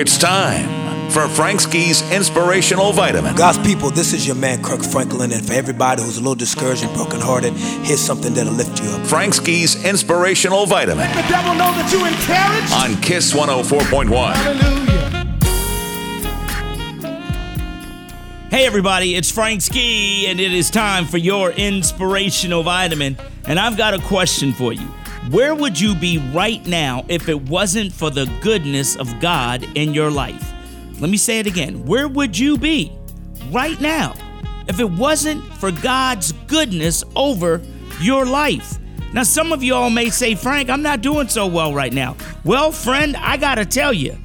It's time for Frank Ski's Inspirational Vitamin. God's people, this is your man Kirk Franklin, and for everybody who's a little discouraged and brokenhearted, here's something that'll lift you up. Frank Ski's Inspirational Vitamin Let the devil know that you encouraged. on Kiss 104.1. Hallelujah. Hey everybody, it's Frank Ski, and it is time for your inspirational vitamin. And I've got a question for you. Where would you be right now if it wasn't for the goodness of God in your life? Let me say it again. Where would you be right now if it wasn't for God's goodness over your life? Now, some of you all may say, Frank, I'm not doing so well right now. Well, friend, I gotta tell you,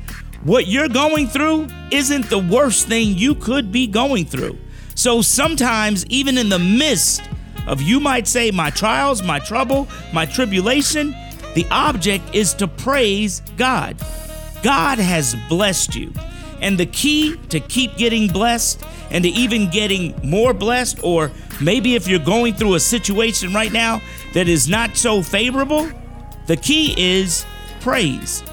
what you're going through isn't the worst thing you could be going through. So sometimes, even in the midst of you might say, my trials, my trouble, my tribulation, the object is to praise God. God has blessed you. And the key to keep getting blessed and to even getting more blessed, or maybe if you're going through a situation right now that is not so favorable, the key is praise.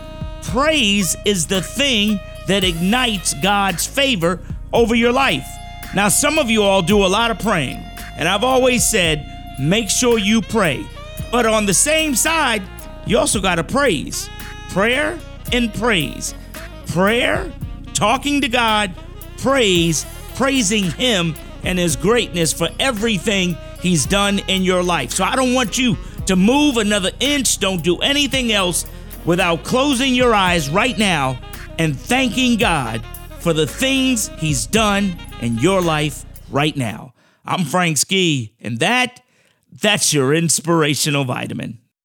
Praise is the thing that ignites God's favor over your life. Now, some of you all do a lot of praying, and I've always said, make sure you pray. But on the same side, you also got to praise. Prayer and praise. Prayer, talking to God, praise, praising Him and His greatness for everything He's done in your life. So I don't want you to move another inch. Don't do anything else without closing your eyes right now and thanking God for the things He's done in your life right now. I'm Frank Ski, and that, that's your inspirational vitamin.